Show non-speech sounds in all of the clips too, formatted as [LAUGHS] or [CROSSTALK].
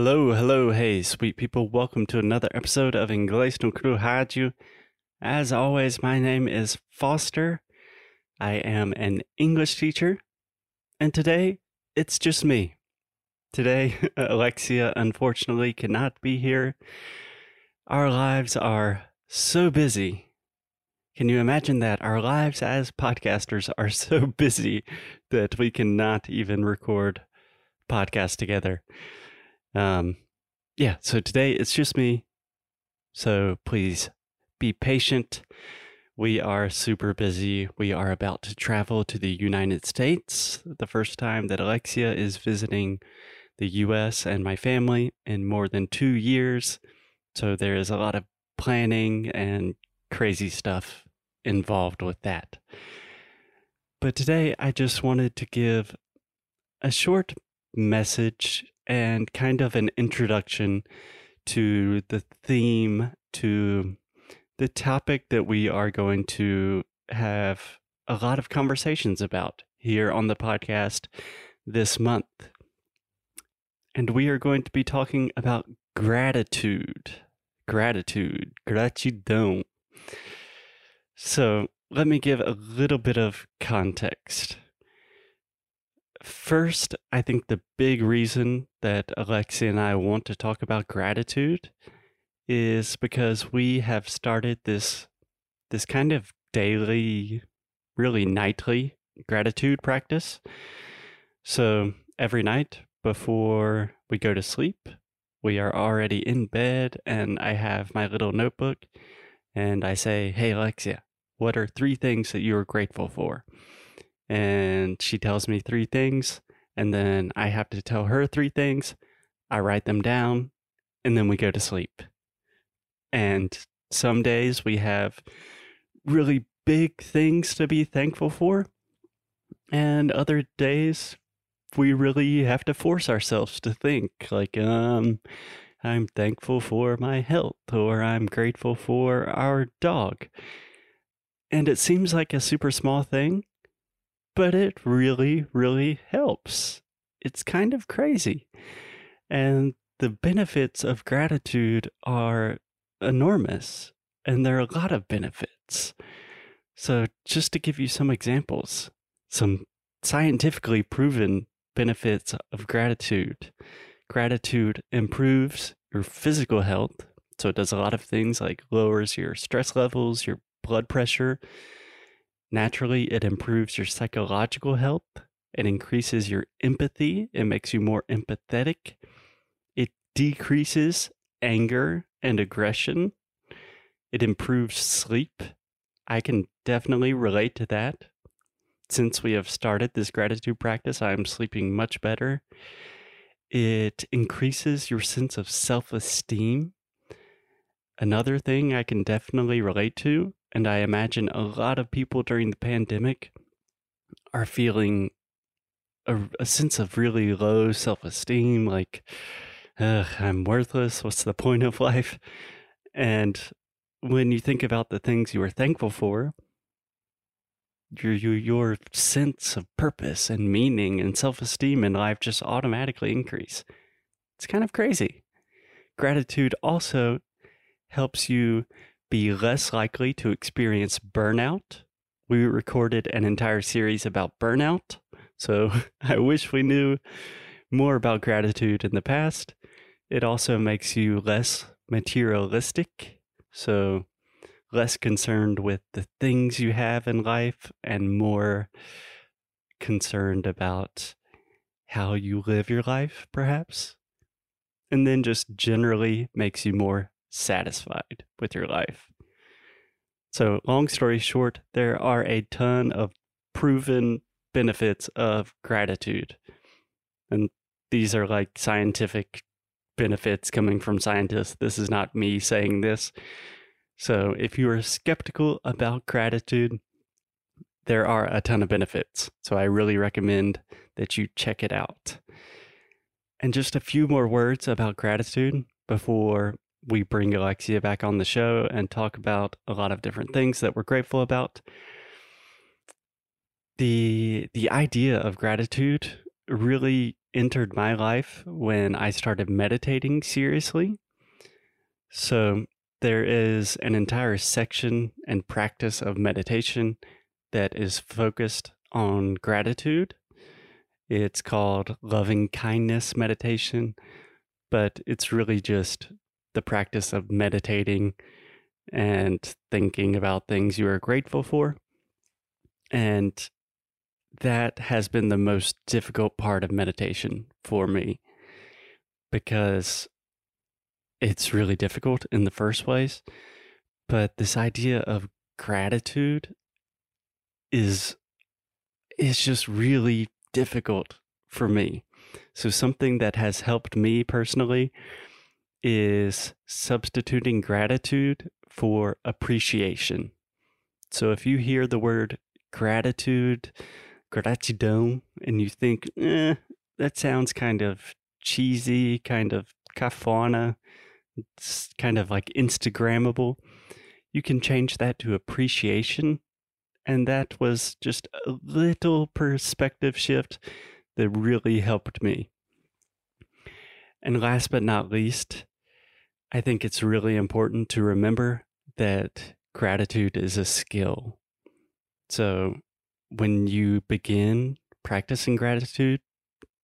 Hello, hello, hey, sweet people. Welcome to another episode of Inglês no Cru Rádio. As always, my name is Foster. I am an English teacher, and today it's just me. Today, [LAUGHS] Alexia unfortunately cannot be here. Our lives are so busy. Can you imagine that? Our lives as podcasters are [LAUGHS] so busy that we cannot even record podcasts together. Um, yeah, so today it's just me. So please be patient. We are super busy. We are about to travel to the United States, the first time that Alexia is visiting the US and my family in more than two years. So there is a lot of planning and crazy stuff involved with that. But today I just wanted to give a short message and kind of an introduction to the theme, to the topic that we are going to have a lot of conversations about here on the podcast this month. And we are going to be talking about gratitude. Gratitude. Gratidão. So let me give a little bit of context. First, I think the big reason that Alexia and I want to talk about gratitude is because we have started this this kind of daily, really nightly gratitude practice. So every night before we go to sleep, we are already in bed and I have my little notebook and I say, Hey Alexia, what are three things that you are grateful for? And she tells me three things, and then I have to tell her three things. I write them down, and then we go to sleep. And some days we have really big things to be thankful for, and other days we really have to force ourselves to think like um I'm thankful for my health or I'm grateful for our dog. And it seems like a super small thing, but it really, really helps. It's kind of crazy. And the benefits of gratitude are enormous, and there are a lot of benefits. So, just to give you some examples, some scientifically proven benefits of gratitude gratitude improves your physical health. So, it does a lot of things like lowers your stress levels, your blood pressure, Naturally, it improves your psychological health. It increases your empathy. It makes you more empathetic. It decreases anger and aggression. It improves sleep. I can definitely relate to that. Since we have started this gratitude practice, I am sleeping much better. It increases your sense of self esteem. Another thing I can definitely relate to and I imagine a lot of people during the pandemic are feeling a, a sense of really low self esteem, like, I'm worthless. What's the point of life? And when you think about the things you are thankful for, your, your, your sense of purpose and meaning and self esteem in life just automatically increase. It's kind of crazy. Gratitude also helps you be less likely to experience burnout. We recorded an entire series about burnout, so [LAUGHS] I wish we knew more about gratitude in the past. It also makes you less materialistic, so less concerned with the things you have in life and more concerned about how you live your life, perhaps. And then just generally makes you more satisfied with your life. So, long story short, there are a ton of proven benefits of gratitude. And these are like scientific benefits coming from scientists. This is not me saying this. So, if you are skeptical about gratitude, there are a ton of benefits. So, I really recommend that you check it out. And just a few more words about gratitude before we bring Alexia back on the show and talk about a lot of different things that we're grateful about. The the idea of gratitude really entered my life when I started meditating seriously. So there is an entire section and practice of meditation that is focused on gratitude. It's called loving kindness meditation, but it's really just the practice of meditating and thinking about things you are grateful for. And that has been the most difficult part of meditation for me because it's really difficult in the first place. But this idea of gratitude is is just really difficult for me. So something that has helped me personally is substituting gratitude for appreciation. So if you hear the word gratitude, gratidão, and you think, eh, that sounds kind of cheesy, kind of cafona, it's kind of like Instagrammable, you can change that to appreciation. And that was just a little perspective shift that really helped me. And last but not least, I think it's really important to remember that gratitude is a skill. So when you begin practicing gratitude,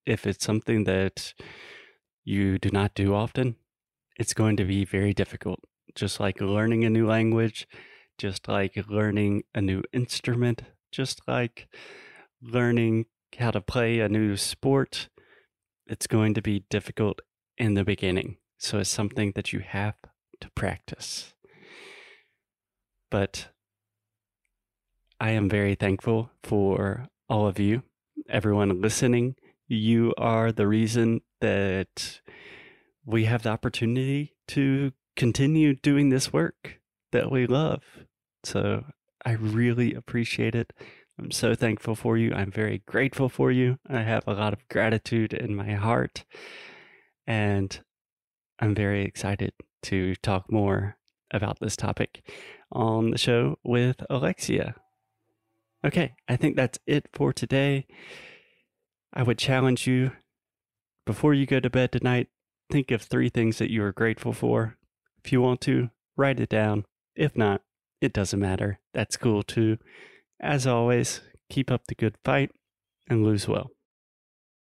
if it's something that you do not do often, it's going to be very difficult. Just like learning a new language, just like learning a new instrument, just like learning how to play a new sport, it's going to be difficult in the beginning. So it's something that you have to practice. But I am very thankful for all of you, everyone listening. You are the reason that we have the opportunity to continue doing this work that we love. So I really appreciate it. I'm so thankful for you. I'm very grateful for you. I have a lot of gratitude in my heart. And I'm very excited to talk more about this topic on the show with Alexia. Okay, I think that's it for today. I would challenge you before you go to bed tonight, think of three things that you are grateful for. If you want to, write it down. If not, it doesn't matter. That's cool too. As always, keep up the good fight and lose well.